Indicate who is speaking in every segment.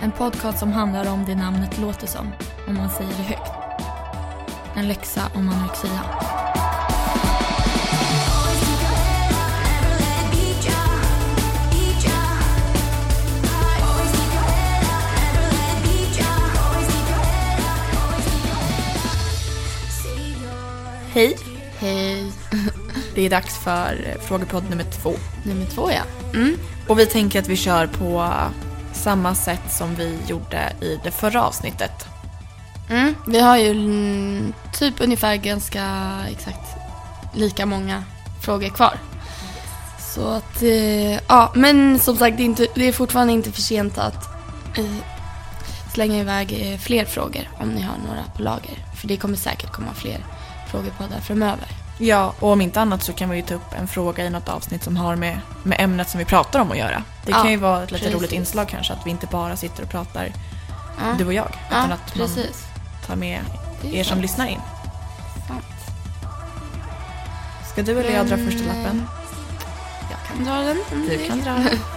Speaker 1: En podcast som handlar om det namnet låter som, om man säger det högt. En läxa om anorexia. Hej!
Speaker 2: Hej.
Speaker 1: Det är dags för frågepodd nummer två.
Speaker 2: Nummer två ja.
Speaker 1: Mm. Och vi tänker att vi kör på samma sätt som vi gjorde i det förra avsnittet.
Speaker 2: Mm. Vi har ju typ ungefär ganska exakt lika många frågor kvar. Så att, eh, ja men som sagt det är, inte, det är fortfarande inte för sent att eh, slänga iväg eh, fler frågor om ni har några på lager. För det kommer säkert komma fler frågor på där framöver.
Speaker 1: Ja, och om inte annat så kan vi ju ta upp en fråga i något avsnitt som har med, med ämnet som vi pratar om att göra. Det
Speaker 2: Ja,
Speaker 1: kan ju vara ett lite
Speaker 2: precis.
Speaker 1: roligt inslag kanske, att vi inte bara sitter och pratar
Speaker 2: Ja.
Speaker 1: du och jag, utan
Speaker 2: Ja,
Speaker 1: att man
Speaker 2: precis.
Speaker 1: tar med er som lyssnar in.
Speaker 2: Sant.
Speaker 1: Ska du eller jag dra första lappen?
Speaker 2: Jag kan dra den.
Speaker 1: Du kan dra den.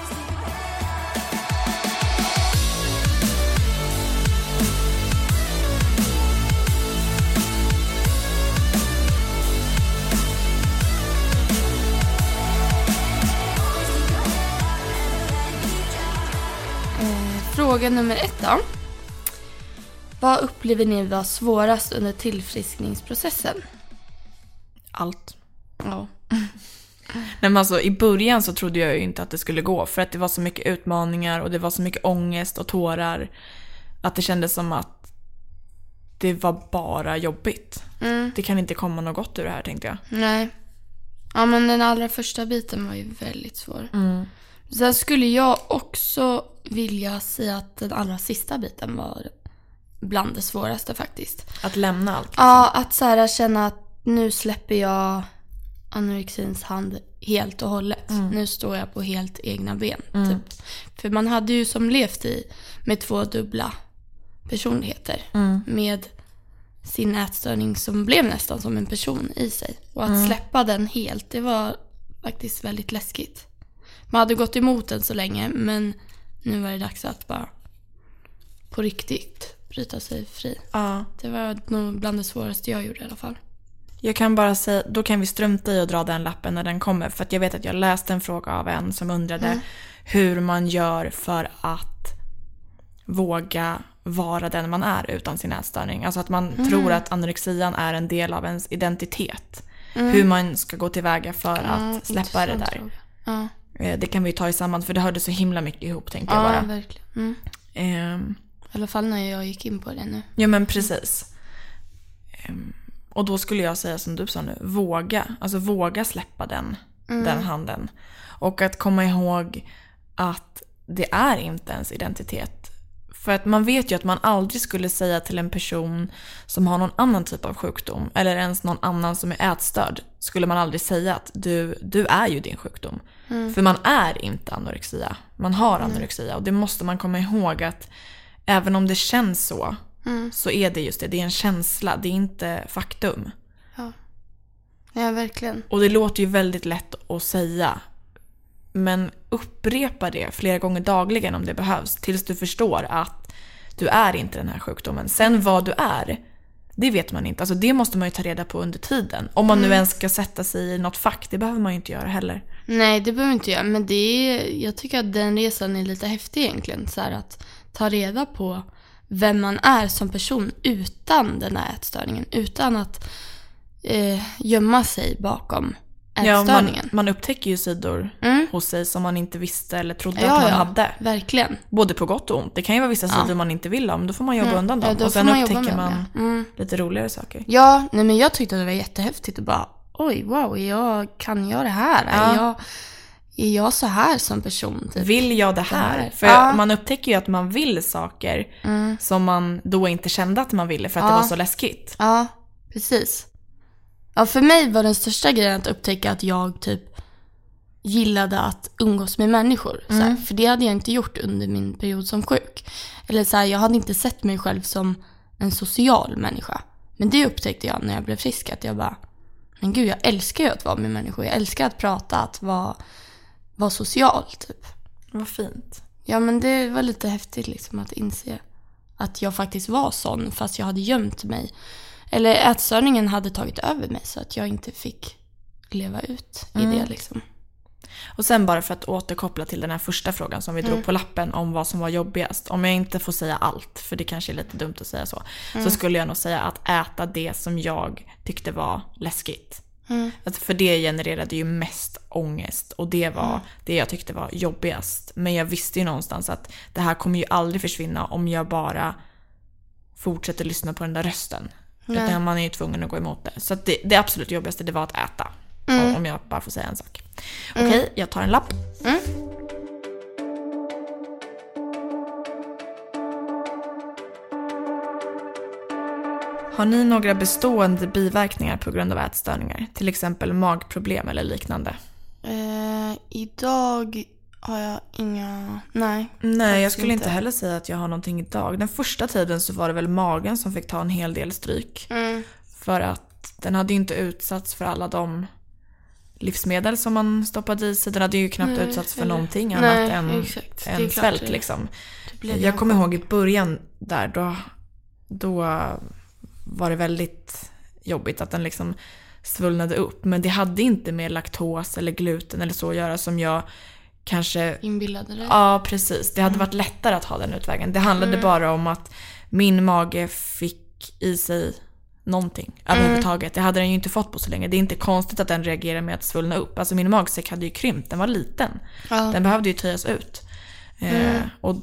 Speaker 2: fråga nummer ett då. Vad upplever ni var svårast under tillfriskningsprocessen?
Speaker 1: Allt.
Speaker 2: Ja.
Speaker 1: Nej men alltså i början så trodde jag ju inte att det skulle gå för att det var så mycket utmaningar och det var så mycket ångest och tårar. Att det kändes som att det var bara jobbigt.
Speaker 2: Mm.
Speaker 1: Det kan inte komma något gott ur det här tänkte jag.
Speaker 2: Nej. Ja men den allra första biten var ju väldigt svår. Sen skulle jag också vilja säga att den allra sista biten var bland det svåraste faktiskt.
Speaker 1: Att lämna allt.
Speaker 2: Ja, att så här känna att nu släpper jag anorexins hand helt och hållet. Nu står jag på helt egna ben. Typ. För man hade ju som levt i med två dubbla personligheter. Med sin ätstörning som blev nästan som en person i sig. Och att släppa den helt, det var faktiskt väldigt läskigt. Man hade gått emot den så länge, men nu var det dags att bara på riktigt bryta sig fri.
Speaker 1: Ja.
Speaker 2: Det var nog bland det svåraste jag gjorde i alla fall.
Speaker 1: Jag kan bara säga, då kan vi strunta i att dra den lappen när den kommer. För att jag vet att jag läste en fråga av en som undrade hur man gör för att våga vara den man är utan sin ätstörning. Alltså att man tror att anorexian är en del av ens identitet. Hur man ska gå tillväga för att släppa det där.
Speaker 2: Ja,
Speaker 1: Det kan vi ta i samband för det hörde så himla mycket ihop tänkte jag
Speaker 2: ja
Speaker 1: bara.
Speaker 2: verkligen. Mm.
Speaker 1: Ehm,
Speaker 2: I alla fall när jag gick in på det nu.
Speaker 1: Ja men precis. Ehm, Och då skulle jag säga som du sa nu, våga. Alltså våga släppa den, den handen. Och att komma ihåg att det är inte ens identitet. För att man vet ju att man aldrig skulle säga till en person som har någon annan typ av sjukdom eller ens någon annan som är ätstörd skulle man aldrig säga att du, du är ju din sjukdom. För man är inte anorexia. Man har anorexia och det måste man komma ihåg att även om det känns så
Speaker 2: Mm.
Speaker 1: så är det just det. Det är en känsla, det är inte faktum.
Speaker 2: Ja. ja, verkligen.
Speaker 1: Och det låter ju väldigt lätt att säga. Men upprepa det flera gånger dagligen om det behövs. Tills du förstår att du är inte den här sjukdomen. Sen vad du är, det vet man inte. Alltså det måste man ju ta reda på under tiden. Om man nu ens ska sätta sig i något fack, det behöver man ju inte göra heller.
Speaker 2: Nej, det behöver inte jag. Men det är, jag tycker att den resan är lite häftig egentligen. Så att ta reda på vem man är som person utan den här ätstörningen. Utan att eh, gömma sig bakom
Speaker 1: Ja, man,
Speaker 2: ätstörningen.
Speaker 1: man upptäcker ju sidor
Speaker 2: Mm.
Speaker 1: hos sig som man inte visste eller trodde
Speaker 2: Ja,
Speaker 1: att man
Speaker 2: ja,
Speaker 1: hade.
Speaker 2: verkligen.
Speaker 1: Både på gott och ont. Det kan ju vara vissa sidor man inte vill ha, men då får man jobba undan dem. Och sen
Speaker 2: man
Speaker 1: upptäcker man
Speaker 2: det. Mm.
Speaker 1: lite roligare saker.
Speaker 2: Ja, nej men jag tyckte att det var jättehäftigt och bara oj, wow, jag, kan jag det här? Är, jag, är jag så här som person? Typ?
Speaker 1: Vill jag det här?
Speaker 2: här.
Speaker 1: För man upptäcker ju att man vill saker som man då inte kände att man ville för att det var så läskigt.
Speaker 2: Ja, precis. Ja, för mig var den största grejen att upptäcka att jag typ gillade att umgås med människor. Så här, för det hade jag inte gjort under min period som sjuk. Eller så här, jag hade inte sett mig själv som en social människa. Men det upptäckte jag när jag blev frisk. Att jag bara, men gud jag älskar ju att vara med människor. Jag älskar att prata, att vara, vara social typ.
Speaker 1: Vad fint.
Speaker 2: Ja men det var lite häftigt liksom att inse att jag faktiskt var sån fast jag hade gömt mig. Eller ätstörningen hade tagit över mig så att jag inte fick leva ut i det liksom.
Speaker 1: Och sen bara för att återkoppla till den här första frågan som vi
Speaker 2: Mm.
Speaker 1: drog på lappen om vad som var jobbigast. Om jag inte får säga allt, för det kanske är lite dumt att säga så.
Speaker 2: Mm.
Speaker 1: Så skulle jag nog säga att äta det som jag tyckte var läskigt.
Speaker 2: Mm.
Speaker 1: Att för det genererade ju mest ångest och det var
Speaker 2: Mm.
Speaker 1: det jag tyckte var jobbigast. Men jag visste ju någonstans att det här kommer ju aldrig försvinna om jag bara fortsätter lyssna på den där rösten. Utan man är ju tvungen att gå emot det. Så det, det absolut jobbigaste det var att äta.
Speaker 2: Mm.
Speaker 1: Om jag bara får säga en sak. Okej, jag tar en lapp.
Speaker 2: Mm.
Speaker 1: Har ni några bestående biverkningar på grund av ätstörningar? Till exempel magproblem eller liknande?
Speaker 2: Eh, idag har jag inga, nej.
Speaker 1: Nej, jag skulle inte
Speaker 2: inte.
Speaker 1: heller säga att jag har någonting idag. Den första tiden så var det väl magen som fick ta en hel del stryk.
Speaker 2: Mm.
Speaker 1: För att den hade ju inte utsatts för alla de livsmedel som man stoppade i sig. Den hade ju knappt
Speaker 2: Nej,
Speaker 1: utsatts för
Speaker 2: eller-
Speaker 1: någonting
Speaker 2: Nej,
Speaker 1: annat än,
Speaker 2: exakt. Det är
Speaker 1: än
Speaker 2: klart
Speaker 1: svält
Speaker 2: det-
Speaker 1: liksom.
Speaker 2: det
Speaker 1: Jag kommer ihåg i början där, då, då var det väldigt jobbigt att den liksom svullnade upp. Men det hade inte med laktos eller gluten eller så att göra som jag kanske
Speaker 2: Inbillade dig?
Speaker 1: Ja, precis. Det hade
Speaker 2: Mm.
Speaker 1: varit lättare att ha den utvägen. Det handlade bara om att min mage fick i sig någonting
Speaker 2: Mm.
Speaker 1: överhuvudtaget. Det hade den ju inte fått på så länge. Det är inte konstigt att den reagerar med att svullna upp. Alltså min magsäck hade ju krympt, den var liten.
Speaker 2: Ja. Mm.
Speaker 1: Den behövde ju töjas ut. Eh, och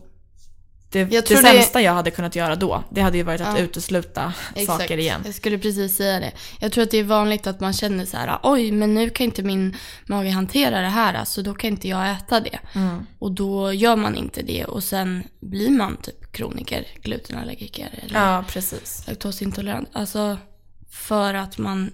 Speaker 1: det,
Speaker 2: Jag
Speaker 1: det
Speaker 2: tror det-
Speaker 1: sämsta jag hade kunnat göra då, det hade ju varit att
Speaker 2: Ja.
Speaker 1: utesluta
Speaker 2: Exakt.
Speaker 1: saker igen.
Speaker 2: Jag skulle precis säga det. Jag tror att det är vanligt att man känner så här, oj, men nu kan inte min mage hantera det här, så då kan inte jag äta det.
Speaker 1: Mm.
Speaker 2: Och då gör man inte det och sen blir man typ kroniker, glutenallergiker eller
Speaker 1: Ja, precis.
Speaker 2: laktosintolerant. Alltså för att man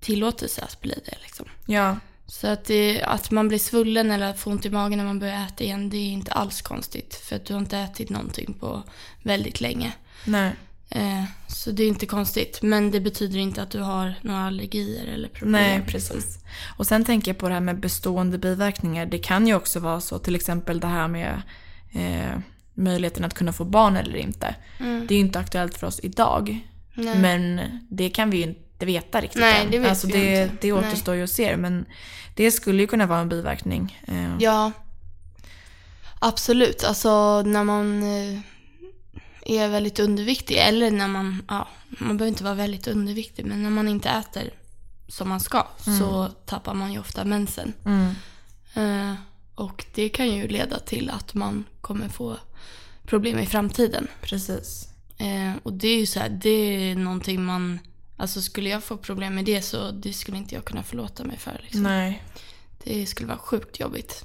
Speaker 2: tillåter sig att bli det liksom.
Speaker 1: Ja,
Speaker 2: Så att, det, att man blir svullen eller får ont i magen när man börjar äta igen, det är inte alls konstigt. För att du har inte ätit någonting på väldigt länge.
Speaker 1: nej.
Speaker 2: Eh, så det är inte konstigt. Men det betyder inte att du har några allergier eller problem.
Speaker 1: Nej, precis. Och sen tänker jag på det här med bestående biverkningar. Det kan ju också vara så, till exempel det här med eh, möjligheten att kunna få barn eller inte. Det är ju inte aktuellt för oss idag.
Speaker 2: Mm. Nej.
Speaker 1: Men det kan vi ju inte veta riktigt
Speaker 2: Nej,
Speaker 1: än.
Speaker 2: det vet
Speaker 1: alltså
Speaker 2: vi
Speaker 1: det,
Speaker 2: inte.
Speaker 1: det återstår ju att se. Men det skulle ju kunna vara en biverkning. Eh,
Speaker 2: Ja. Absolut. Alltså när man eh, är väldigt underviktig eller när man, ja, man behöver inte vara väldigt underviktig, men när man inte äter som man ska så tappar man ju ofta mensen.
Speaker 1: Mm.
Speaker 2: Eh, och det kan ju leda till att man kommer få problem i framtiden.
Speaker 1: Precis.
Speaker 2: Eh, och det är ju så här, det är någonting man, alltså skulle jag få problem med det så det skulle inte jag kunna förlåta mig för. Liksom.
Speaker 1: Nej.
Speaker 2: Det skulle vara sjukt jobbigt.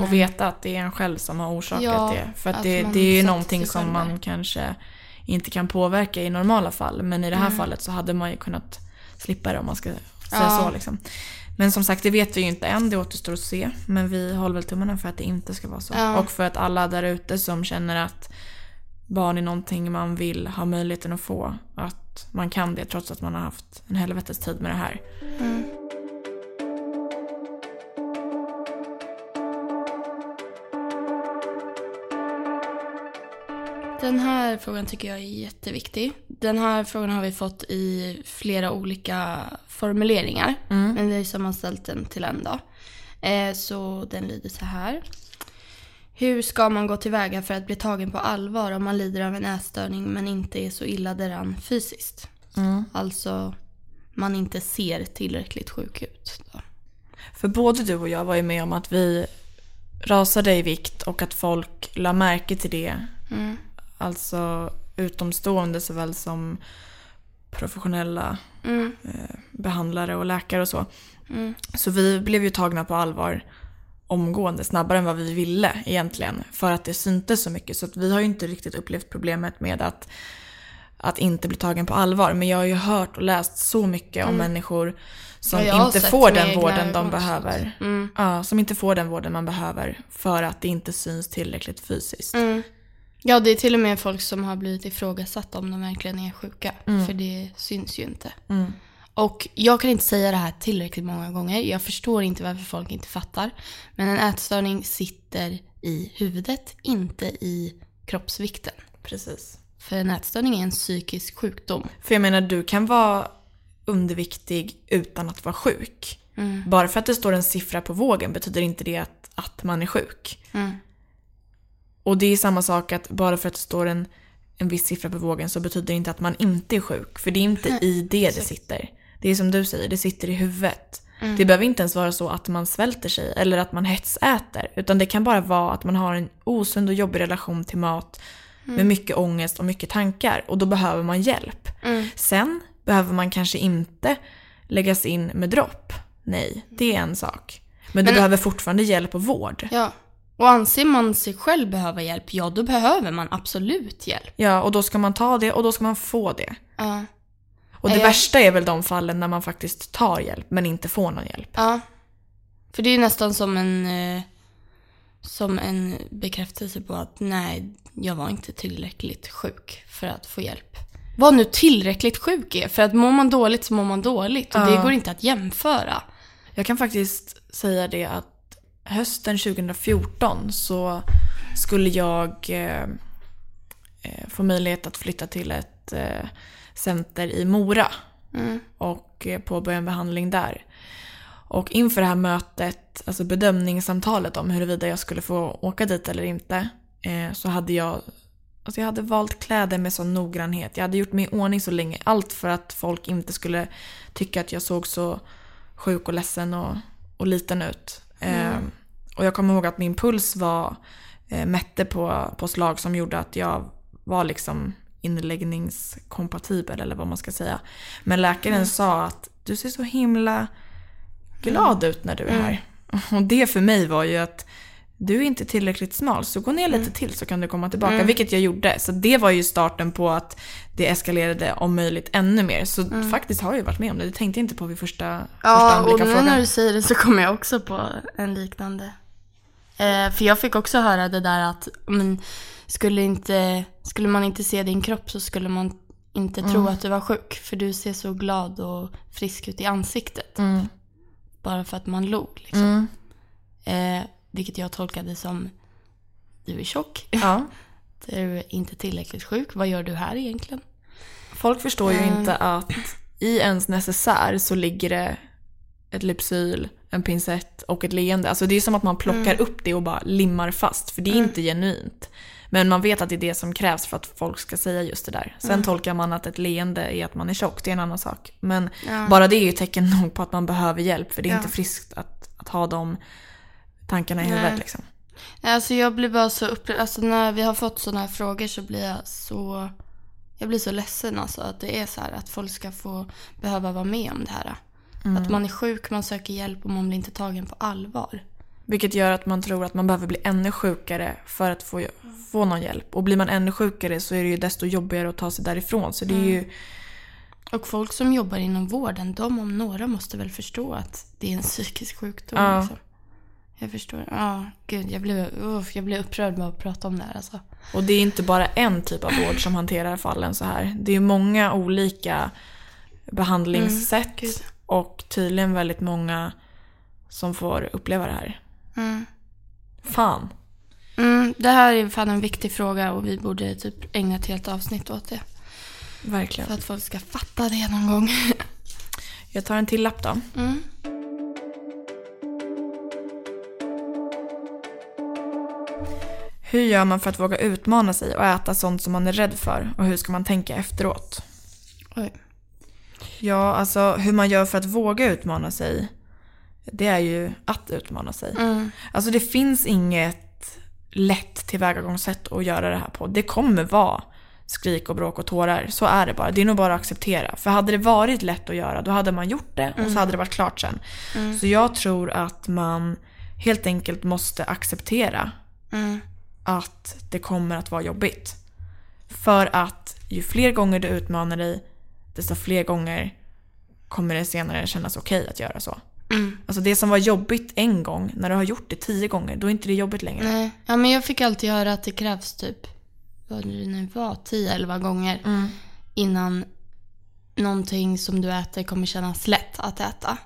Speaker 1: Och veta att det är en själv som har orsakat
Speaker 2: Ja,
Speaker 1: det. För att
Speaker 2: att
Speaker 1: det, det är ju någonting som man kanske inte kan påverka i normala fall. Men i det här
Speaker 2: Mm.
Speaker 1: fallet så hade man ju kunnat slippa det om man ska säga
Speaker 2: Ja.
Speaker 1: så. Liksom. Men som sagt, det vet vi ju inte än. Det återstår att se. Men vi håller väl tummarna för att det inte ska vara så.
Speaker 2: Ja.
Speaker 1: Och för att alla där ute som känner att barn är någonting man vill ha möjligheten att få. Att man kan det trots att man har haft en helvetes tid med det här.
Speaker 2: Mm. Den här frågan tycker jag är jätteviktig. Den här frågan har vi fått i flera olika formuleringar. Men vi har sammanställt den till en dag. Eh, så den lyder så här. Hur ska man gå tillväga för att bli tagen på allvar om man lider av en ätstörning men inte är så illa däran fysiskt? Alltså, man inte ser tillräckligt sjuk ut. Då.
Speaker 1: För både du och jag var ju med om att vi rasade i vikt och att folk la märke till det.
Speaker 2: Mm.
Speaker 1: Alltså utomstående såväl som professionella
Speaker 2: Mm.
Speaker 1: eh, behandlare och läkare och så.
Speaker 2: Mm.
Speaker 1: Så vi blev ju tagna på allvar omgående, snabbare än vad vi ville egentligen. För att det syntes så mycket. Så att vi har ju inte riktigt upplevt problemet med att, att inte bli tagen på allvar. Men jag har ju hört och läst så mycket om människor som
Speaker 2: Mm. Ja,
Speaker 1: inte får den vården de behöver.
Speaker 2: Mm.
Speaker 1: Ja, som inte får den vården man behöver för att det inte syns tillräckligt fysiskt.
Speaker 2: Mm. Ja, det är till och med folk som har blivit ifrågasatta om de verkligen är sjuka. För det syns ju inte. Och jag kan inte säga det här tillräckligt många gånger. Jag förstår inte varför folk inte fattar. Men en ätstörning sitter i huvudet, inte i kroppsvikten.
Speaker 1: Precis.
Speaker 2: För en ätstörning är en psykisk sjukdom.
Speaker 1: För jag menar, du kan vara underviktig utan att vara sjuk.
Speaker 2: Mm.
Speaker 1: Bara för att det står en siffra på vågen betyder inte det att, att man är sjuk.
Speaker 2: Mm.
Speaker 1: Och det är samma sak att bara för att det står en, en viss siffra på vågen så betyder det inte att man inte är sjuk. För det är inte i det det sitter. Det är som du säger, det sitter i huvudet.
Speaker 2: Mm.
Speaker 1: Det behöver inte ens vara så att man svälter sig eller att man hetsäter. Utan det kan bara vara att man har en osund och jobbig relation till mat med mycket ångest och mycket tankar. Och då behöver man hjälp.
Speaker 2: Mm.
Speaker 1: Sen behöver man kanske inte läggas in med dropp. Nej, det är en sak. Men, du
Speaker 2: Men-
Speaker 1: behöver fortfarande hjälp och vård.
Speaker 2: Ja. Och anser man sig själv behöva hjälp, ja då behöver man absolut hjälp.
Speaker 1: Ja, och då ska man ta det och då ska man få det.
Speaker 2: Ja.
Speaker 1: Och det
Speaker 2: Ja.
Speaker 1: värsta är väl de fallen när man faktiskt tar hjälp men inte får någon hjälp.
Speaker 2: Ja. För det är ju nästan som en, eh, som en bekräftelse på att nej, jag var inte tillräckligt sjuk för att få hjälp. Vad nu tillräckligt sjuk är, för att mår man dåligt så mår man dåligt och det
Speaker 1: Ja.
Speaker 2: går inte att jämföra.
Speaker 1: Jag kan faktiskt säga det att hösten 2014 så skulle jag eh, eh, få möjlighet att flytta till ett eh, center i Mora
Speaker 2: Mm.
Speaker 1: och eh, påbörja en behandling där. Och inför det här mötet, alltså bedömningssamtalet om huruvida jag skulle få åka dit eller inte, eh, så hade jag Alltså jag hade valt kläder med sån noggrannhet. Jag hade gjort mig i ordning så länge. Allt för att folk inte skulle tycka att jag såg så sjuk och ledsen och, och liten ut. Eh, och jag kommer ihåg att min puls var eh, mätte på, på slag som gjorde att jag var liksom inläggningskompatibel eller vad man ska säga. Men läkaren sa att du ser så himla glad ut när du är här. Och det för mig var ju att du är inte tillräckligt smal så gå ner lite till så kan du komma tillbaka. Vilket jag gjorde. Så det var ju starten på att det eskalerade om möjligt ännu mer. Så faktiskt har jag ju varit med om det. Det tänkte jag inte på vid första, första
Speaker 2: Ja,
Speaker 1: anblick
Speaker 2: och nu
Speaker 1: frågan.
Speaker 2: när du säger det så kommer jag också på en liknande. Eh, för jag fick också höra det där att men, skulle, inte, skulle man inte se din kropp så skulle man inte tro att du var sjuk. För du ser så glad och frisk ut i ansiktet.
Speaker 1: Mm.
Speaker 2: Bara för att man log. Liksom.
Speaker 1: Mm.
Speaker 2: Eh, vilket jag tolkade som du är tjock.
Speaker 1: Ja.
Speaker 2: Du är inte tillräckligt sjuk. Vad gör du här egentligen?
Speaker 1: Folk förstår ju
Speaker 2: Mm.
Speaker 1: inte att i ens necessär så ligger det ett Lypsyl, en pincett och ett leende. Alltså det är som att man plockar
Speaker 2: Mm.
Speaker 1: upp det och bara limmar fast. För det är inte genuint. Men man vet att det är det som krävs för att folk ska säga just det där. Sen
Speaker 2: Mm.
Speaker 1: tolkar man att ett leende är att man är tjock, det är en annan sak. Men
Speaker 2: Ja.
Speaker 1: bara det är ju tecken nog på att man behöver hjälp. För det är
Speaker 2: Ja.
Speaker 1: inte friskt att, att ha de tankarna i
Speaker 2: Nej.
Speaker 1: huvudet liksom.
Speaker 2: Alltså jag blir bara så upprörd. Alltså när vi har fått sådana här frågor så blir jag så... Jag blir så ledsen alltså att det är så här att folk ska få behöva vara med om det här. Att man är sjuk, man söker hjälp och man blir inte tagen på allvar.
Speaker 1: Vilket gör att man tror att man behöver bli ännu sjukare för att få, få någon hjälp. Och blir man ännu sjukare så är det ju desto jobbigare att ta sig därifrån. Så det är ju...
Speaker 2: Och folk som jobbar inom vården, de om några måste väl förstå att det är en psykisk sjukdom.
Speaker 1: Ja.
Speaker 2: Liksom. Jag förstår. Ja, gud. Jag blev, uff, jag blev upprörd med att prata om det här alltså.
Speaker 1: Och det är inte bara en typ av vård som hanterar fallen så här. Det är många olika behandlingssätt
Speaker 2: Mm,
Speaker 1: och tydligen väldigt många som får uppleva det här.
Speaker 2: Mm.
Speaker 1: Fan.
Speaker 2: Mm, det här är fan en viktig fråga och vi borde typ ägna ett helt avsnitt åt det.
Speaker 1: Verkligen.
Speaker 2: För att folk ska fatta det någon gång.
Speaker 1: Jag tar en till lapp då.
Speaker 2: Mm.
Speaker 1: Hur gör man för att våga utmana sig och äta sånt som man är rädd för? Och hur ska man tänka efteråt?
Speaker 2: Oj.
Speaker 1: Ja, alltså hur man gör för att våga utmana sig. Det är ju att utmana sig.
Speaker 2: Mm.
Speaker 1: Alltså det finns inget lätt tillvägagångssätt att göra det här på. Det kommer vara skrik och bråk och tårar. Så är det bara. Det är nog bara att acceptera. För hade det varit lätt att göra, då hade man gjort det och så hade det varit klart sen. Så jag tror att man helt enkelt måste acceptera
Speaker 2: Mm.
Speaker 1: att det kommer att vara jobbigt. För att ju fler gånger du utmanar dig, desto fler gånger kommer det senare kännas okej att göra så.
Speaker 2: Mm.
Speaker 1: Alltså det som var jobbigt en gång, när du har gjort det tio gånger, då är inte det jobbigt längre.
Speaker 2: Nej. Ja, men jag fick alltid höra att det krävs typ, vad det nu var, 10-11 gånger
Speaker 1: Mm.
Speaker 2: innan någonting som du äter kommer kännas lätt att äta.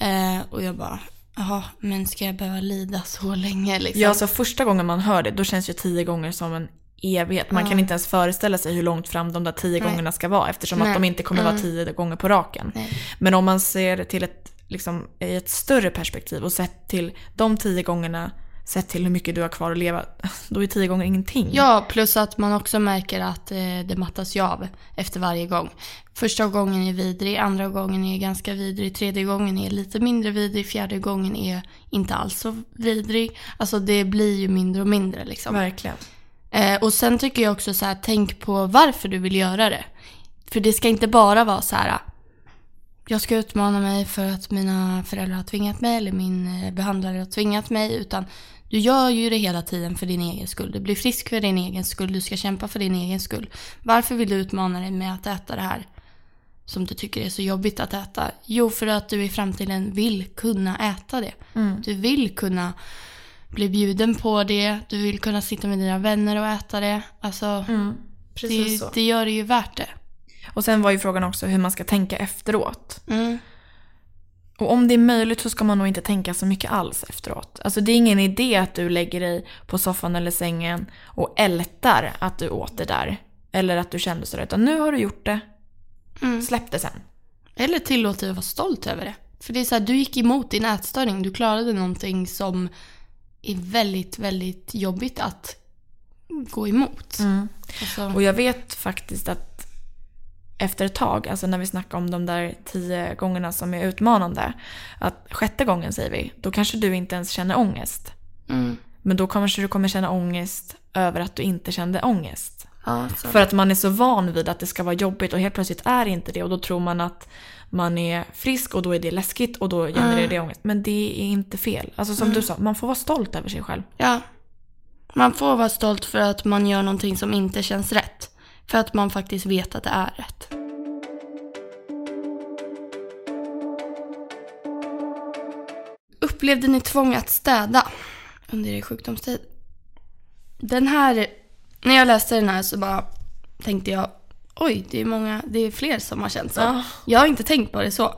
Speaker 2: Eh, och jag bara, jaha, men ska jag behöva lida så länge liksom?
Speaker 1: Ja, alltså första gången man hör det, då känns ju tio gånger som en evighet. Man kan inte ens föreställa sig hur långt fram de där tio
Speaker 2: Nej.
Speaker 1: gångerna ska vara eftersom
Speaker 2: Nej.
Speaker 1: att de inte kommer vara
Speaker 2: Mm.
Speaker 1: tio gånger på raken.
Speaker 2: Nej.
Speaker 1: Men om man ser till ett, liksom, i ett större perspektiv och sett till de tio gångerna, sett till hur mycket du har kvar att leva, då är tio gånger ingenting.
Speaker 2: Ja, plus att man också märker att eh, det mattas ju av efter varje gång. Första gången är vidrig, andra gången är ganska vidrig, tredje gången är lite mindre vidrig, fjärde gången är inte alls så vidrig. Alltså det blir ju mindre och mindre liksom.
Speaker 1: Verkligen.
Speaker 2: Eh, och sen tycker jag också så här, tänk på varför du vill göra det. För det ska inte bara vara så här, jag ska utmana mig för att mina föräldrar har tvingat mig eller min eh, behandlare har tvingat mig. Utan du gör ju det hela tiden för din egen skull. Du blir frisk för din egen skull. Du ska kämpa för din egen skull. Varför vill du utmana dig med att äta det här som du tycker är så jobbigt att äta? Jo, för att du i framtiden vill kunna äta det. Du vill kunna bli bjuden på det. Du vill kunna sitta med dina vänner och äta det. Alltså,
Speaker 1: Precis
Speaker 2: det, det gör det ju värt det.
Speaker 1: Och sen var ju frågan också hur man ska tänka efteråt.
Speaker 2: Mm.
Speaker 1: Och om det är möjligt så ska man nog inte tänka så mycket alls efteråt. Alltså det är ingen idé att du lägger dig på soffan eller sängen och ältar att du åt det där. Eller att du kände sådär. Utan nu har du gjort det.
Speaker 2: Mm.
Speaker 1: Släpp det sen.
Speaker 2: Eller tillåt dig att vara stolt över det. För det är så här, du gick emot din ätstörning. Du klarade någonting som är väldigt, väldigt jobbigt att gå emot. Alltså,
Speaker 1: Och jag vet faktiskt att efter ett tag, alltså när vi snackar om de där tio gångerna som är utmanande. Att sjätte gången säger vi, då kanske du inte ens känner ångest.
Speaker 2: mm.
Speaker 1: Men då kanske du kommer känna ångest över att du inte kände ångest.
Speaker 2: ja.
Speaker 1: För att man är så van vid att det ska vara jobbigt och helt plötsligt är det inte det. Och då tror man att man är frisk och då är det läskigt och då genererar det ångest. Men det är inte fel. Alltså som du sa, man får vara stolt över sig själv.
Speaker 2: Ja. Man får vara stolt för att man gör någonting som inte känns rätt. För att man faktiskt vet att det är rätt. Upplevde ni tvång att städa under er sjukdomstid? Den här, när jag läste den här så bara tänkte jag, oj, det är många, det är fler som har känt så.
Speaker 1: Ja.
Speaker 2: Jag har inte tänkt på det så.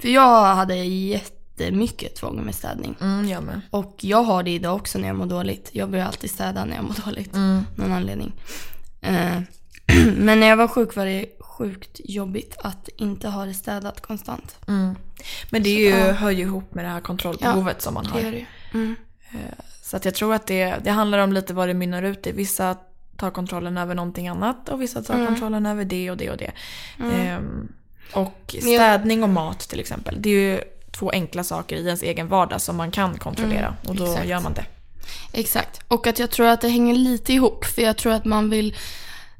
Speaker 2: För jag hade jättemycket tvång med städning.
Speaker 1: Mm, jag med.
Speaker 2: Och jag har det idag också när jag mår dåligt. Jag börjar alltid städa när jag mår dåligt. Någon anledning. Eh, men när jag var sjuk var det sjukt jobbigt att inte ha det städat konstant.
Speaker 1: Men det är ju,
Speaker 2: ja.
Speaker 1: hör ju ihop med det här kontrollbehovet som man
Speaker 2: Det
Speaker 1: har.
Speaker 2: det ju. Mm.
Speaker 1: Så att jag tror att det, det handlar om lite vad det mynnar ut i. Vissa tar kontrollen över någonting annat och vissa tar
Speaker 2: Mm.
Speaker 1: kontrollen över det och det och det. Ehm, och städning och mat till exempel. Det är ju två enkla saker i ens egen vardag som man kan kontrollera. och då
Speaker 2: Mm, exakt.
Speaker 1: gör man det.
Speaker 2: Exakt. Och att jag tror att det hänger lite ihop. För jag tror att man vill...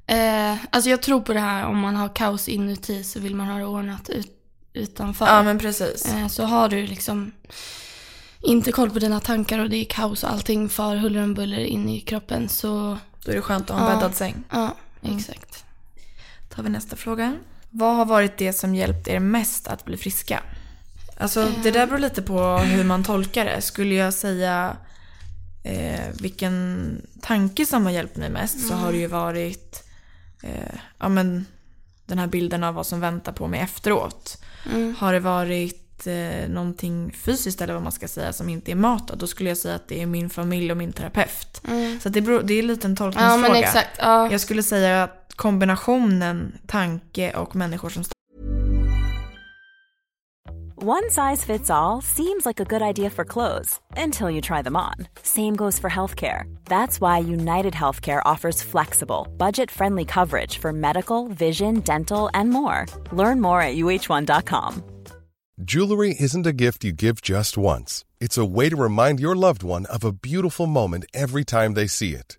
Speaker 2: Eh, alltså jag tror på det här om man har kaos inuti så vill man ha det ordnat ut, utanför.
Speaker 1: Ja men precis.
Speaker 2: Eh, Så har du liksom inte koll på dina tankar och det är kaos och allting far huller om buller in i kroppen så
Speaker 1: Då är det skönt att ha en
Speaker 2: Ja.
Speaker 1: bäddad säng.
Speaker 2: ja, exakt.
Speaker 1: tar vi nästa fråga. Vad har varit det som hjälpt er mest att bli friska? Alltså det där beror lite på hur man tolkar det. Skulle jag säga eh, vilken tanke som har hjälpt mig mest så har det ju varit eh, ja, men, den här bilden av vad som väntar på mig efteråt. Har det varit eh, någonting fysiskt eller vad man ska säga som inte är mat då, då skulle jag säga att det är min familj och min terapeut. Så att det, beror, det är lite en
Speaker 2: Ja
Speaker 1: tolkningsfråga.
Speaker 2: men exakt. Ja.
Speaker 1: Jag skulle säga att kombinationen tanke och människor som
Speaker 3: One size fits all seems like a good idea for clothes until you try them on. Same goes for healthcare. That's why United Healthcare offers flexible, budget friendly coverage for medical, vision, dental, and more. Learn more at uh1.com.
Speaker 4: Jewelry isn't a gift you give just once. It's a way to remind your loved one of a beautiful moment every time they see it.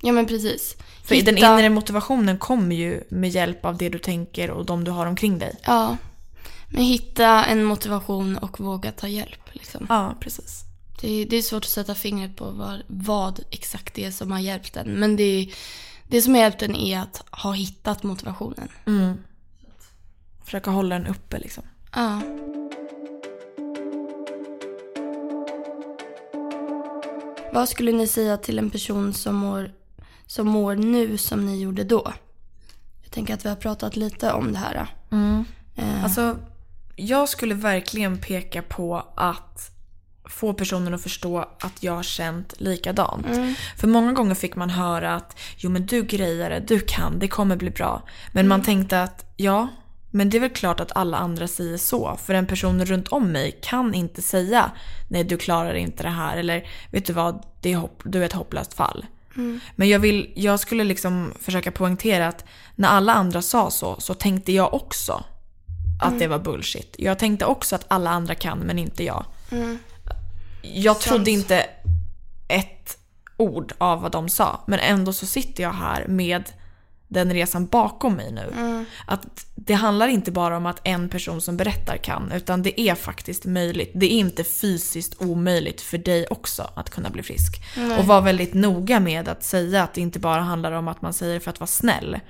Speaker 2: Ja men precis.
Speaker 1: För
Speaker 2: Hitta-
Speaker 1: den inre motivationen kommer ju med hjälp av det du tänker och de du har omkring dig.
Speaker 2: Ja. Men hitta en motivation och våga ta hjälp. Liksom.
Speaker 1: Ja, precis.
Speaker 2: Det, det är svårt att sätta fingret på vad, vad exakt det är som har hjälpt en. Men det, det som har hjälpt en är att ha hittat motivationen.
Speaker 1: Försöka hålla den uppe liksom.
Speaker 2: Ja. Vad skulle ni säga till en person som mår, som mår nu som ni gjorde då? Jag tänker att vi har pratat lite om det här. Eh,
Speaker 1: Alltså, jag skulle verkligen peka på att få personen att förstå att jag har känt likadant. För många gånger fick man höra att jo men du grejer det, du kan, det kommer bli bra. Men man tänkte att ja, men det är väl klart att alla andra säger så. För en person runt om mig kan inte säga nej du klarar inte det här eller vet du vad, det är hopp, du är ett hopplöst fall. Men jag, vill, jag skulle liksom försöka poängtera att när alla andra sa så, så tänkte jag också att det var bullshit. Jag tänkte också att alla andra kan men inte jag. Jag trodde inte ett ord av vad de sa. Men ändå så sitter jag här med den resan bakom mig nu. Att det handlar inte bara om att en person som berättar kan, utan det är faktiskt möjligt. Det är inte fysiskt omöjligt för dig också att kunna bli frisk. Och var väldigt noga med att säga att det inte bara handlar om att man säger för att vara snäll,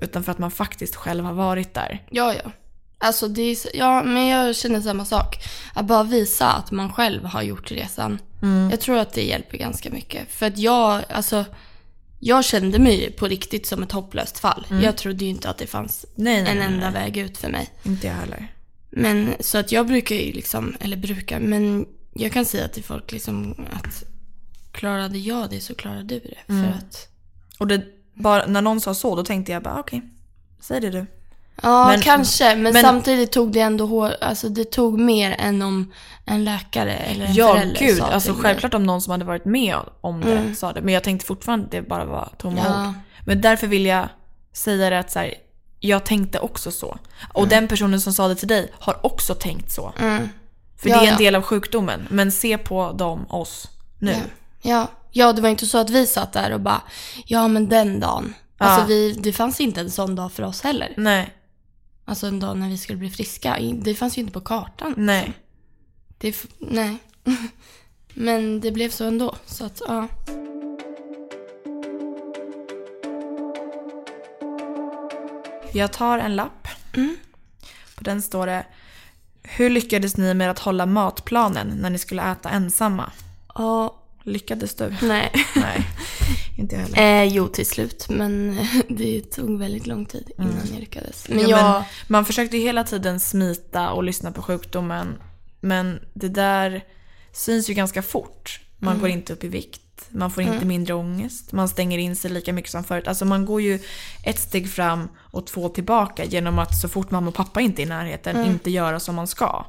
Speaker 1: utan för att man faktiskt själv har varit där.
Speaker 2: Ja, ja. Alltså det är, ja, men jag känner samma sak. Att bara visa att man själv har gjort resan. Jag tror att det hjälper ganska mycket. För att jag, alltså, jag kände mig på riktigt som ett hopplöst fall. Jag trodde ju inte att det fanns
Speaker 1: Nej, nej,
Speaker 2: en
Speaker 1: nej,
Speaker 2: enda väg ut för mig.
Speaker 1: Inte jag heller.
Speaker 2: Men så att jag brukar ju liksom, eller brukar, men jag kan säga till folk liksom att klarade jag det så klarade du det. För att,
Speaker 1: Och det, bara, när någon sa så, då tänkte jag bara okej, säg det du.
Speaker 2: ja
Speaker 1: Men-
Speaker 2: kanske, men,
Speaker 1: men-
Speaker 2: samtidigt tog det ändå hår, alltså det tog mer än om en läkare eller en
Speaker 1: Ja,
Speaker 2: förälder
Speaker 1: gud.
Speaker 2: sa
Speaker 1: Alltså
Speaker 2: till mig.
Speaker 1: självklart om någon som hade varit med om det sa det. Men jag tänkte fortfarande att det bara var tomma
Speaker 2: Ja.
Speaker 1: ord. Men därför vill jag säga det att så här, jag tänkte också så. Och den personen som sa det till dig har också tänkt så. För
Speaker 2: Mm. Ja,
Speaker 1: det är en
Speaker 2: ja.
Speaker 1: del av sjukdomen. Men se på dem, oss, nu.
Speaker 2: Ja. Ja. det var inte så att vi satt där och bara, ja men den dagen. Alltså vi, det fanns inte en sån dag för oss heller.
Speaker 1: Nej,
Speaker 2: Alltså en dag när vi skulle bli friska. Det fanns ju inte på kartan.
Speaker 1: nej.
Speaker 2: Det, nej. Men det blev så ändå. Så att, ja.
Speaker 1: Jag tar en lapp.
Speaker 2: Mm.
Speaker 1: På den står det Hur lyckades ni med att hålla matplanen när ni skulle äta ensamma?
Speaker 2: Ja,
Speaker 1: Lyckades du?
Speaker 2: nej.
Speaker 1: Nej, inte jag heller.
Speaker 2: Eh, jo, till slut. Men det tog väldigt lång tid innan jag lyckades. Men
Speaker 1: Mm. Ja,
Speaker 2: jag...
Speaker 1: men man försökte ju hela tiden smita och lyssna på sjukdomen. Men det där syns ju ganska fort. Man
Speaker 2: Mm.
Speaker 1: går inte upp i vikt. Man får inte mindre ångest. Man stänger in sig lika mycket som förut. Alltså man går ju ett steg fram och två tillbaka genom att så fort mamma och pappa inte är i närheten
Speaker 2: Mm.
Speaker 1: inte göra som man ska.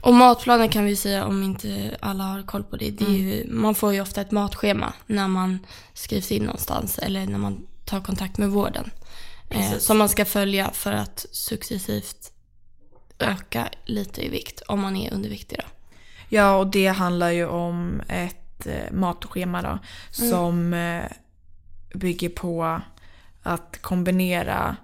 Speaker 2: Och matplanen kan vi säga, om inte alla har koll på det, det
Speaker 1: Mm.
Speaker 2: ju, man får ju ofta ett matschema när man skrivs in någonstans eller när man tar kontakt med vården. Eh, som man ska följa för att successivt öka lite i vikt om man är underviktig. Då.
Speaker 1: Ja, och det handlar ju om ett eh, matschema då. Som eh, bygger på att kombinera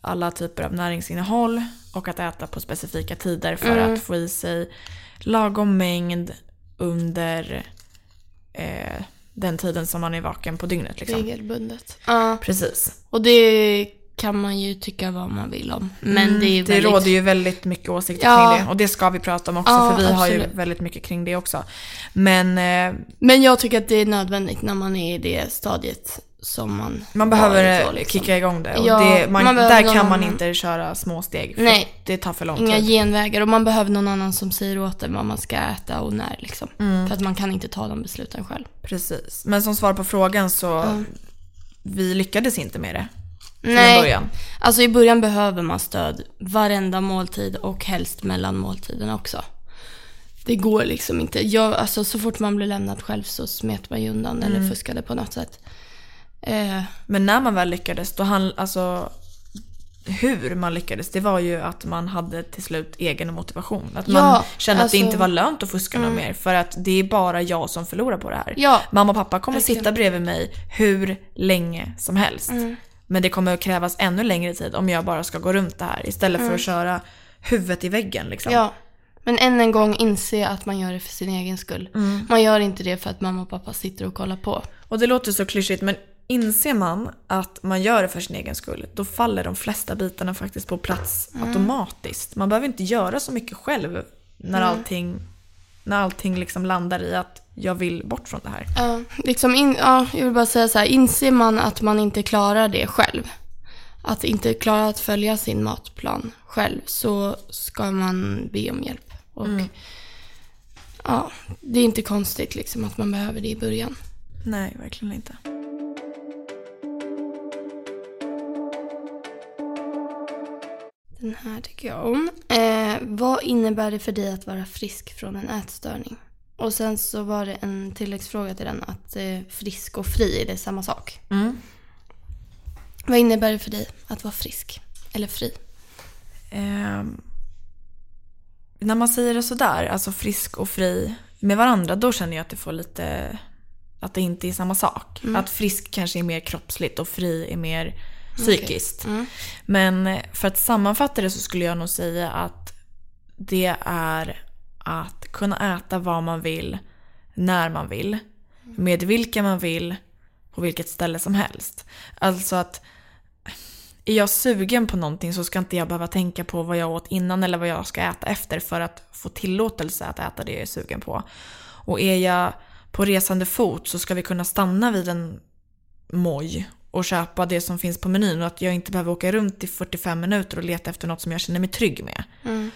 Speaker 1: alla typer av näringsinnehåll och att äta på specifika tider för att få i sig lagom mängd under eh, den tiden som man är vaken på dygnet. Liksom.
Speaker 2: Regelbundet. Ja,
Speaker 1: Precis.
Speaker 2: och det kan man ju tycka vad man vill om. Men det
Speaker 1: Mm, Det
Speaker 2: väldigt...
Speaker 1: råder ju väldigt mycket åsikter
Speaker 2: Ja.
Speaker 1: kring det. Och det ska vi prata om också
Speaker 2: Ja,
Speaker 1: för vi har ju
Speaker 2: absolut.
Speaker 1: väldigt mycket kring det också. Men eh,
Speaker 2: Men jag tycker att det är nödvändigt när man är i det stadiet som man
Speaker 1: Man behöver
Speaker 2: då, liksom.
Speaker 1: kicka igång det. Och
Speaker 2: Ja,
Speaker 1: det man,
Speaker 2: man
Speaker 1: där kan man inte köra små steg. För
Speaker 2: Nej.
Speaker 1: Det tar för lång
Speaker 2: Inga
Speaker 1: tid.
Speaker 2: genvägar och man behöver någon annan som säger åt en vad man ska äta och när liksom.
Speaker 1: Mm.
Speaker 2: För att man kan inte ta de besluten själv.
Speaker 1: Precis. Men som svar på frågan så vi lyckades inte med det.
Speaker 2: Nej,
Speaker 1: början.
Speaker 2: alltså i början behöver man stöd varenda måltid och helst mellan måltiderna också. Det går liksom inte. Jag, alltså, så fort man blir lämnad själv så smet man ju undan
Speaker 1: Mm.
Speaker 2: eller fuskade på något sätt. Eh,
Speaker 1: Men när man väl lyckades, då han, alltså hur man lyckades, det var ju att man hade till slut egen motivation. Att man
Speaker 2: Ja,
Speaker 1: kände att det
Speaker 2: alltså-
Speaker 1: inte var lönt att fuska något mer. För att det är bara jag som förlorar på det här.
Speaker 2: Ja,
Speaker 1: Mamma och pappa kommer
Speaker 2: verkligen.
Speaker 1: sitta bredvid mig hur länge som helst. Men det kommer att krävas ännu längre tid om jag bara ska gå runt det här. Istället för att köra huvudet i väggen liksom.
Speaker 2: Ja. Men än en gång inse att man gör det för sin egen skull.
Speaker 1: Mm.
Speaker 2: Man gör inte det för att mamma och pappa sitter och kollar på.
Speaker 1: Och det låter så klyschigt men inser man att man gör det för sin egen skull, då faller de flesta bitarna faktiskt på plats automatiskt. Man behöver inte göra så mycket själv när allting, när allting liksom landar i att jag vill bort från det här.
Speaker 2: Ja, liksom in, ja, jag vill bara säga så här, inser man att man inte klarar det själv, att inte klara att följa sin matplan själv, så ska man be om hjälp. Och ja, det är inte konstigt liksom att man behöver det i början.
Speaker 1: Nej, verkligen inte.
Speaker 2: Den här tycker jag om. Eh, vad innebär det för dig att vara frisk från en ätstörning? Och sen så var det en tilläggsfråga till den att eh, frisk och fri är det samma sak.
Speaker 1: Mm.
Speaker 2: Vad innebär det för dig att vara frisk? Eller fri?
Speaker 1: Ehm, när man säger det sådär, alltså frisk och fri med varandra, då känner jag att det får lite, att det inte är samma sak. Att frisk kanske är mer kroppsligt och fri är mer psykiskt. Men eh, för att sammanfatta det så skulle jag nog säga att det är att kunna äta vad man vill, när man vill, med vilka man vill, på vilket ställe som helst. Alltså att är jag sugen på någonting så ska inte jag behöva tänka på vad jag åt innan eller vad jag ska äta efter för att få tillåtelse att äta det jag är sugen på. Och är jag på resande fot så ska vi kunna stanna vid en moj och köpa det som finns på menyn och att jag inte behöver åka runt i 45 minuter och leta efter något som jag känner mig trygg med. Mm.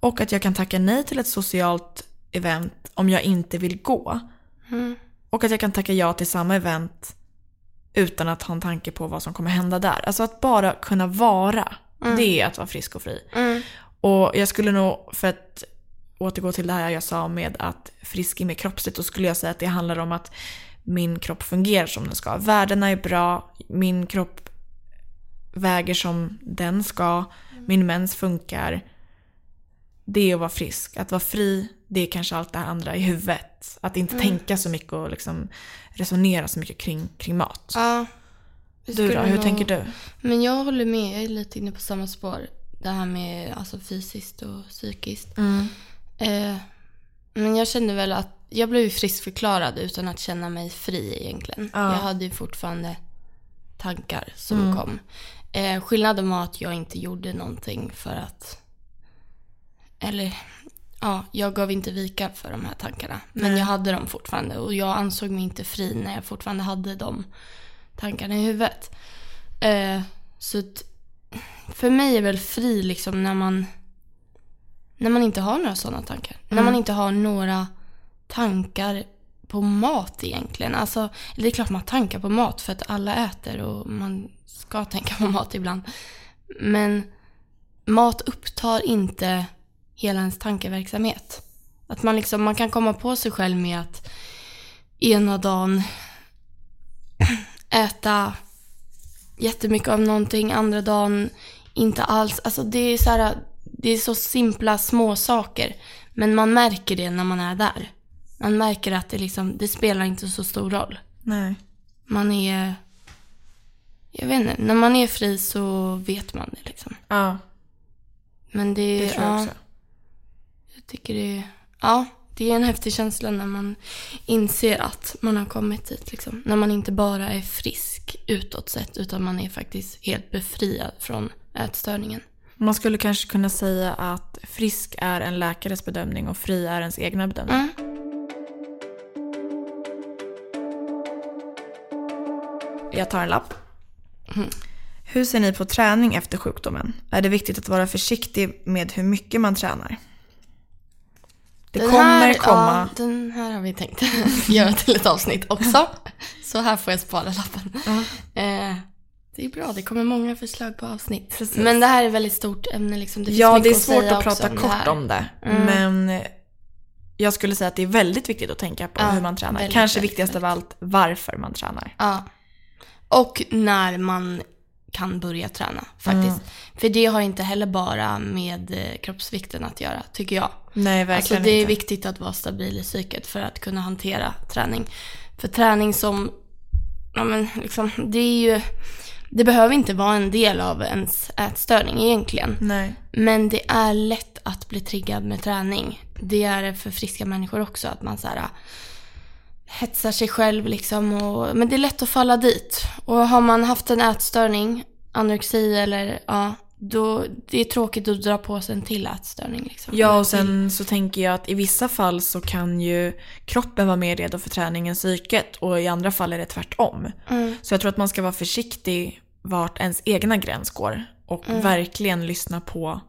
Speaker 1: Och att jag kan tacka nej till ett socialt event om jag inte vill gå. Och att jag kan tacka ja till samma event utan att ha en tanke på vad som kommer hända där. Alltså att bara kunna vara, det är att vara frisk och fri. Och jag skulle nog, för att återgå till det här jag sa med att frisk är mer kroppsligt, då skulle jag säga att det handlar om att min kropp fungerar som den ska. Värdena är bra, min kropp väger som den ska, min mens funkar. Det är att vara frisk. Att vara fri, det är kanske allt det här andra i huvudet. Att inte tänka så mycket och liksom resonera så mycket kring, kring mat.
Speaker 2: Ja.
Speaker 1: Du då, hur
Speaker 2: nog-
Speaker 1: tänker du?
Speaker 2: Men jag håller med, jag är lite inne på samma spår. Det här med alltså, fysiskt och psykiskt. Eh, men jag kände väl att jag blev friskförklarad utan att känna mig fri egentligen.
Speaker 1: Ja.
Speaker 2: Jag hade ju fortfarande tankar som kom. Eh, skillnaden var att jag inte gjorde någonting för att... Eller, ja, jag gav inte vika för de här tankarna. Men jag hade dem fortfarande och jag ansåg mig inte fri när jag fortfarande hade de tankarna i huvudet. Eh, så att, för mig är väl fri liksom när man när man inte har några sådana tankar. När man inte har några tankar på mat egentligen. Alltså, det är klart man tankar på mat för att alla äter och man ska tänka på mat ibland. Men mat upptar inte hela ens tankeverksamhet. Att man, liksom, man kan komma på sig själv med att ena dagen äta jättemycket av någonting, andra dagen inte alls. Alltså det är så här, det är så simpla små saker. Men man märker det när man är där. Man märker att det liksom, det spelar inte så stor roll.
Speaker 1: Nej.
Speaker 2: Man är, jag vet inte, när man är fri så vet man det liksom.
Speaker 1: Ja,
Speaker 2: Men det,
Speaker 1: det tror jag
Speaker 2: ja,
Speaker 1: också.
Speaker 2: Tycker det, ja, det är en häftig känsla när man inser att man har kommit dit liksom. När man inte bara är frisk utåt sett utan man är faktiskt helt befriad från ätstörningen.
Speaker 1: Man skulle kanske kunna säga att frisk är en läkares bedömning och fri är ens egna bedömning.
Speaker 2: Mm.
Speaker 1: Jag tar en lapp. Hur ser ni på träning efter sjukdomen? Är det viktigt att vara försiktig med hur mycket man tränar? Det
Speaker 2: Den
Speaker 1: kommer
Speaker 2: här,
Speaker 1: komma.
Speaker 2: Ja, den här har vi tänkt göra till ett avsnitt också. Så här får jag spara lappen. Eh, det är bra, det kommer många förslag på avsnitt.
Speaker 1: Precis.
Speaker 2: Men det här är ett väldigt stort ämne. Liksom. Det
Speaker 1: Ja, det är svårt att
Speaker 2: också
Speaker 1: prata
Speaker 2: det
Speaker 1: kort
Speaker 2: här.
Speaker 1: om det.
Speaker 2: Mm.
Speaker 1: Men jag skulle säga att det är väldigt viktigt att tänka på
Speaker 2: Ja,
Speaker 1: hur man tränar.
Speaker 2: väldigt,
Speaker 1: Kanske
Speaker 2: väldigt,
Speaker 1: viktigast av allt varför man tränar.
Speaker 2: Ja. Och när man kan börja träna faktiskt.
Speaker 1: Mm.
Speaker 2: För det har inte heller bara med eh, kroppsvikten att göra, tycker jag.
Speaker 1: Nej,
Speaker 2: Alltså
Speaker 1: verkligen
Speaker 2: det är
Speaker 1: inte.
Speaker 2: viktigt att vara stabil i psyket för att kunna hantera träning. För träning som, ja men liksom, det är ju, det behöver inte vara en del av ens ätstörning egentligen.
Speaker 1: Nej.
Speaker 2: Men det är lätt att bli triggad med träning. Det är det för friska människor också, att man så här hetsar sig själv liksom. Och, men det är lätt att falla dit. Och har man haft en ätstörning, anorexi eller ja, då det är tråkigt att dra på sig en till ätstörning. Liksom.
Speaker 1: Ja, och sen så tänker jag att i vissa fall så kan ju kroppen vara mer redo för träning än psyket och i andra fall är det tvärtom.
Speaker 2: Mm.
Speaker 1: Så jag tror att man ska vara försiktig vart ens egna gräns går och
Speaker 2: Mm.
Speaker 1: verkligen lyssna på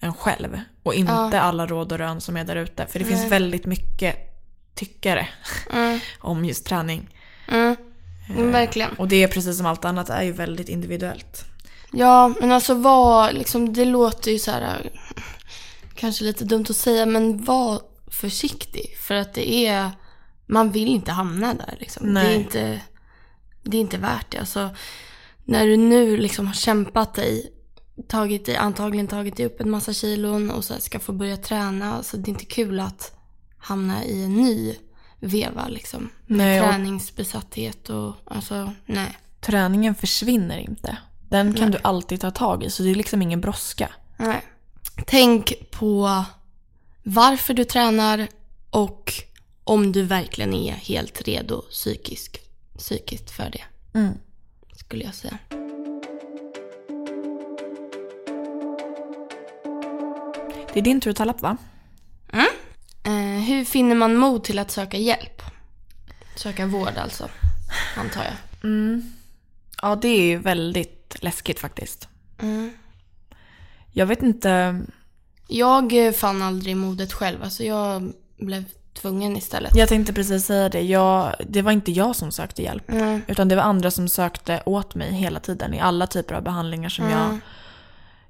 Speaker 1: en själv och inte alla råd och rön som är där ute. För det finns
Speaker 2: Nej.
Speaker 1: väldigt mycket tyckare
Speaker 2: Mm,
Speaker 1: om just träning.
Speaker 2: mm, mm, verkligen.
Speaker 1: Och det är precis som allt annat är ju väldigt individuellt.
Speaker 2: Ja, men alltså vad, liksom, det låter ju så här, kanske lite dumt att säga, men var försiktig. För att det är, man vill inte hamna där liksom. Det är inte, det är inte värt det. Alltså, när du nu liksom har kämpat dig, tagit dig, antagligen tagit dig upp en massa kilon och så här ska få börja träna. Så det är inte kul att hamna i en ny veva liksom. Med
Speaker 1: Nej, och-
Speaker 2: träningsbesatthet och alltså, nej.
Speaker 1: Träningen försvinner inte. Den kan
Speaker 2: Nej.
Speaker 1: du alltid ta tag i så det är liksom ingen brådska.
Speaker 2: Nej. Tänk på varför du tränar och om du verkligen är helt redo psykisk, psykiskt för det.
Speaker 1: Mm.
Speaker 2: Skulle jag säga.
Speaker 1: Det är din tur att ta lapp va?
Speaker 2: Eh, hur finner man mod till att söka hjälp? Söka vård alltså, antar jag.
Speaker 1: Ja, det är ju väldigt läskigt faktiskt.
Speaker 2: Mm.
Speaker 1: Jag vet inte.
Speaker 2: Jag eh, fann aldrig modet själv. Alltså jag blev tvungen istället.
Speaker 1: Jag tänkte precis säga det. Jag, det var inte jag som sökte hjälp.
Speaker 2: Mm.
Speaker 1: Utan det var andra som sökte åt mig hela tiden i alla typer av behandlingar som jag
Speaker 2: Mm.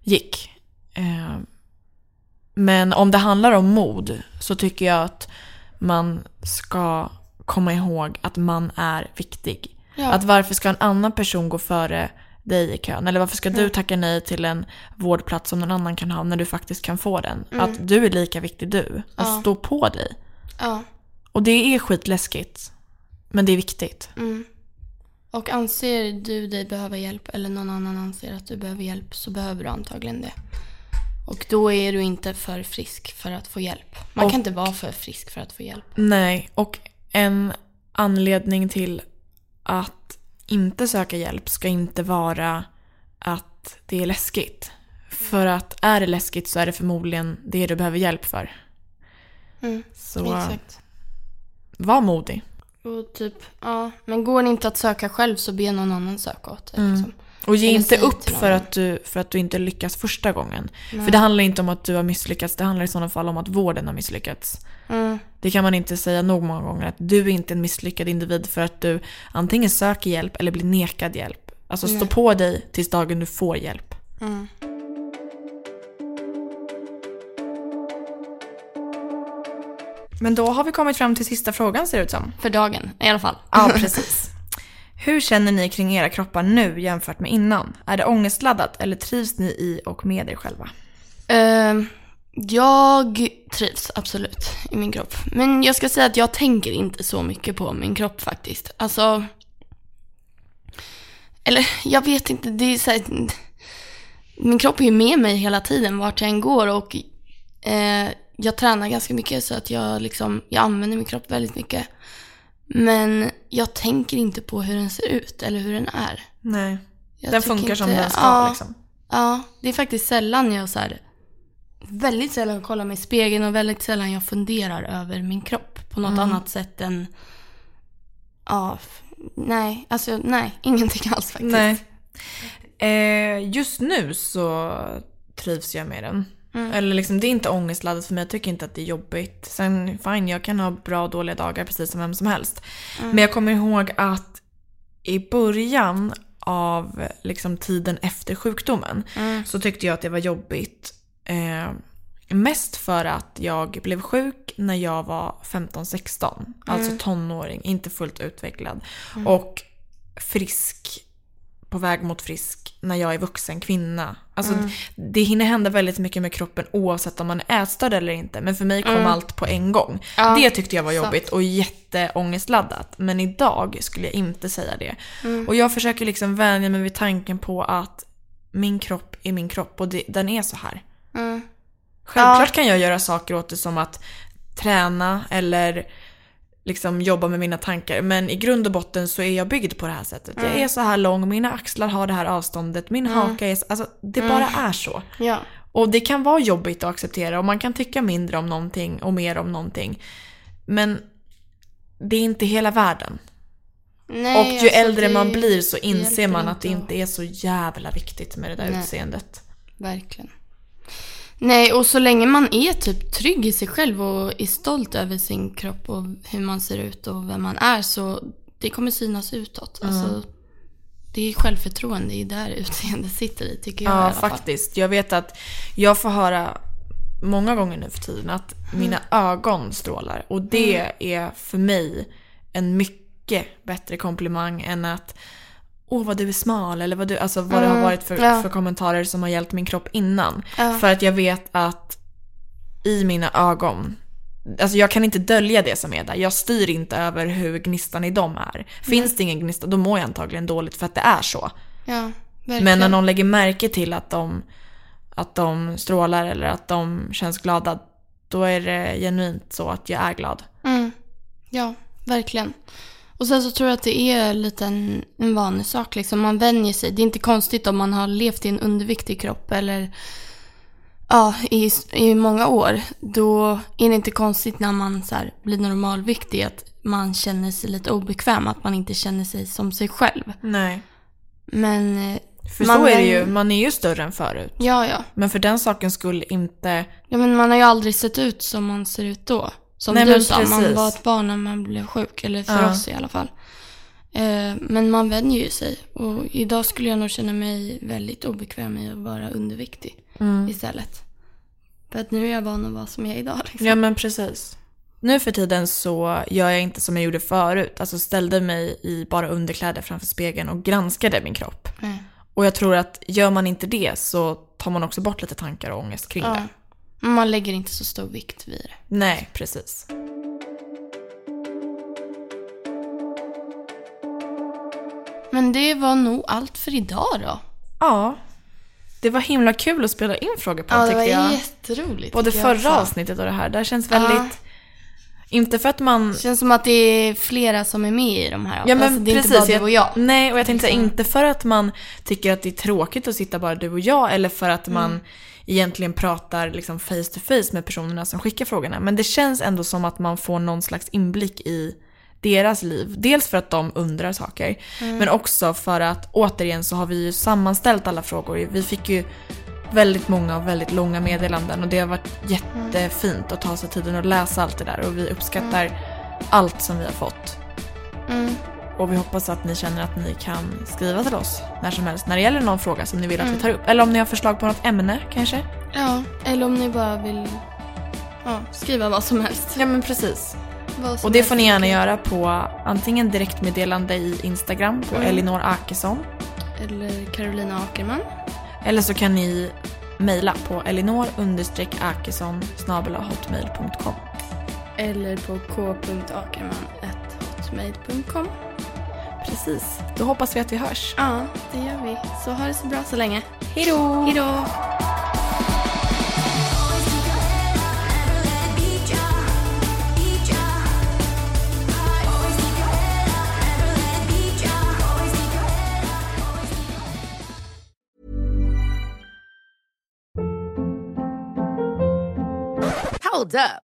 Speaker 1: gick. Eh, Men om det handlar om mod så tycker jag att man ska komma ihåg att man är viktig.
Speaker 2: Ja.
Speaker 1: Att varför ska en annan person gå före dig i kön? Eller varför ska du tacka nej till en vårdplats som någon annan kan ha när du faktiskt kan få den? Att du är lika viktig du.
Speaker 2: Mm. Ja.
Speaker 1: Stå på dig.
Speaker 2: ja.
Speaker 1: Och det är skitläskigt. Men det är viktigt.
Speaker 2: Mm. Och anser du dig behöva hjälp eller någon annan anser att du behöver hjälp så behöver du antagligen det. Och då är du inte för frisk för att få hjälp. Man
Speaker 1: Och-
Speaker 2: kan inte vara för frisk för att få hjälp.
Speaker 1: Nej, och en anledning till att inte söka hjälp ska inte vara att det är läskigt. För att är det läskigt så är det förmodligen det du behöver hjälp för.
Speaker 2: Mm.
Speaker 1: Så
Speaker 2: Exakt.
Speaker 1: var modig.
Speaker 2: Och typ, ja. Men går det inte att söka själv så be någon annan söka åt dig.
Speaker 1: Mm.
Speaker 2: Liksom.
Speaker 1: Och ge
Speaker 2: Eller
Speaker 1: inte upp för att, du, för att du inte lyckas första gången. För det handlar inte om att du har misslyckats, det handlar i sådana fall om att vården har misslyckats.
Speaker 2: Mm.
Speaker 1: Det kan man inte säga nog många gånger. Att du är inte en misslyckad individ för att du antingen söker hjälp eller blir nekad hjälp. Alltså stå på dig tills dagen du får hjälp. Men då har vi kommit fram till sista frågan ser det ut som.
Speaker 2: För dagen i alla fall.
Speaker 1: Ja, precis. Hur känner ni kring era kroppar nu jämfört med innan? Är det ångestladdat eller trivs ni i och med er själva?
Speaker 2: Eh, jag trivs absolut i min kropp. Men jag ska säga att jag tänker inte så mycket på min kropp faktiskt. Alltså... Eller jag vet inte, det är så här, Min kropp är ju med mig hela tiden vart jag än går och eh, jag tränar ganska mycket så att jag liksom, jag använder min kropp väldigt mycket. Men jag tänker inte på hur den ser ut eller hur den är.
Speaker 1: Nej.
Speaker 2: Jag
Speaker 1: den funkar som
Speaker 2: inte-
Speaker 1: den ska
Speaker 2: ja,
Speaker 1: liksom.
Speaker 2: Ja, det är faktiskt sällan jag så här, väldigt sällan kollar mig i spegeln och väldigt sällan jag funderar över min kropp på något annat sätt än, ja, nej, alltså nej, ingenting alls faktiskt.
Speaker 1: Nej. Eh, just nu så trivs jag med den.
Speaker 2: Mm.
Speaker 1: Eller liksom, det är inte ångestladdat för mig. Jag tycker inte att det är jobbigt. Sen fine, jag kan ha bra och dåliga dagar precis som vem som helst.
Speaker 2: Mm.
Speaker 1: Men jag kommer ihåg att i början av liksom, tiden efter sjukdomen
Speaker 2: Mm.
Speaker 1: så tyckte jag att det var jobbigt. Eh, mest för att jag blev sjuk när jag var 15-16. Alltså tonåring, inte fullt utvecklad. Och frisk, på väg mot frisk, när jag är vuxen kvinna. Alltså det hinner hända väldigt mycket med kroppen oavsett om man är ätstörd eller inte. Men för mig kom allt på en gång.
Speaker 2: Ja,
Speaker 1: det tyckte jag var jobbigt och jätteångestladdat. Men idag skulle jag inte säga det. Och jag försöker liksom vänja mig vid tanken på att min kropp är min kropp och det, den är så här.
Speaker 2: Mm.
Speaker 1: Självklart kan jag göra saker åt det som att träna eller liksom jobba med mina tankar. Men i grund och botten så är jag byggd på det här sättet. Jag är så här lång, mina axlar har det här avståndet, min haka är... Alltså det bara är så.
Speaker 2: Ja.
Speaker 1: Och det kan vara jobbigt att acceptera och man kan tycka mindre om någonting och mer om någonting. Men det är inte hela världen.
Speaker 2: Nej,
Speaker 1: och ju
Speaker 2: alltså,
Speaker 1: äldre man blir så inser man att det
Speaker 2: inte
Speaker 1: inte är så jävla viktigt med det där
Speaker 2: Nej.
Speaker 1: utseendet.
Speaker 2: Verkligen. Nej, och så länge man är typ trygg i sig själv och är stolt över sin kropp och hur man ser ut och vem man är så det kommer synas utåt. Alltså, det är självförtroende, det är där utseendet sitter i tycker jag
Speaker 1: Ja, faktiskt. Jag vet att jag får höra många gånger nu för tiden att mina ögon strålar. Och det är för mig en mycket bättre komplimang än att Åh vad du är smal eller vad du, alltså vad det har varit för,
Speaker 2: ja.
Speaker 1: för kommentarer som har hjälpt min kropp innan.
Speaker 2: Ja.
Speaker 1: För att jag vet att i mina ögon, alltså jag kan inte dölja det som är där. Jag styr inte över hur gnistan i dem är. Finns det ingen gnista då mår jag antagligen dåligt för att det är så.
Speaker 2: Ja.
Speaker 1: Men när någon lägger märke till att de, att de strålar eller att de känns glada, då är det genuint så att jag är glad.
Speaker 2: Mm. Ja, verkligen. Och sen så tror jag att det är lite en, en vanlig sak. Liksom. Man vänjer sig. Det är inte konstigt om man har levt i en underviktig kropp eller ja, i, i många år. Då är det inte konstigt när man så här, blir normalviktig att man känner sig lite obekväm. Att man inte känner sig som sig själv.
Speaker 1: Nej.
Speaker 2: Men eh,
Speaker 1: För
Speaker 2: Man
Speaker 1: så är det ju, man är ju större än förut.
Speaker 2: ja, ja.
Speaker 1: Men för den saken skulle inte...
Speaker 2: Ja men man har ju aldrig sett ut som man ser ut då. Som
Speaker 1: Nej,
Speaker 2: du sa, man var ett barn när man blev sjuk. Eller för
Speaker 1: Ja.
Speaker 2: oss i alla fall. Eh, men man vänjer ju sig. Och idag skulle jag nog känna mig väldigt obekväm i att vara underviktig
Speaker 1: Mm.
Speaker 2: istället. För att nu är jag van att vara som jag är idag. Liksom.
Speaker 1: Ja men precis. Nu för tiden så gör jag inte som jag gjorde förut. Alltså ställde mig i bara underkläder framför spegeln och granskade min kropp.
Speaker 2: Nej.
Speaker 1: Och jag tror att gör man inte det så tar man också bort lite tankar och ångest kring
Speaker 2: Ja.
Speaker 1: det.
Speaker 2: Man lägger inte så stor vikt vid det.
Speaker 1: Nej, precis.
Speaker 2: Men det var nog allt för idag då.
Speaker 1: Ja. Det var himla kul att spela in frågor på
Speaker 2: Ja, det
Speaker 1: tyckte
Speaker 2: var
Speaker 1: jag.
Speaker 2: jätteroligt.
Speaker 1: Både
Speaker 2: jag
Speaker 1: förra avsnittet och det här. Det här känns
Speaker 2: Ja.
Speaker 1: väldigt... Inte för att man...
Speaker 2: Det känns som att det är flera som är med i de här.
Speaker 1: Ja men
Speaker 2: alltså, det är
Speaker 1: precis.
Speaker 2: inte bara du och jag.
Speaker 1: Nej, och jag tänkte
Speaker 2: Liksom.
Speaker 1: inte för att man tycker att det är tråkigt att sitta bara du och jag eller för att man
Speaker 2: Mm.
Speaker 1: Egentligen pratar liksom face to face med personerna som skickar frågorna. Men det känns ändå som att man får någon slags inblick i deras liv. Dels för att de undrar saker,
Speaker 2: Mm.
Speaker 1: men också för att återigen så har vi ju sammanställt alla frågor. Vi fick ju väldigt många och väldigt långa meddelanden och det har varit jättefint att ta sig tiden att läsa allt det där och vi uppskattar allt som vi har fått.
Speaker 2: Mm.
Speaker 1: Och vi hoppas att ni känner att ni kan skriva till oss när som helst när det gäller någon fråga som ni vill att vi tar upp. Eller om ni har förslag på något ämne kanske?
Speaker 2: Ja, eller om ni bara vill ja, skriva vad som helst.
Speaker 1: Ja men precis. Och det får ni gärna göra på antingen direktmeddelande i Instagram på Elinor Akesson.
Speaker 2: Eller Carolina Ackerman.
Speaker 1: Eller så kan ni mejla på elinor-akesson hotmail.com.
Speaker 2: Eller på k.ackerman.hotmail.com.
Speaker 1: Precis. Då hoppas vi att vi hörs.
Speaker 2: Ja, det gör vi. Så ha det så bra så länge.
Speaker 1: Hej då!
Speaker 2: Hej då!
Speaker 5: Hold up.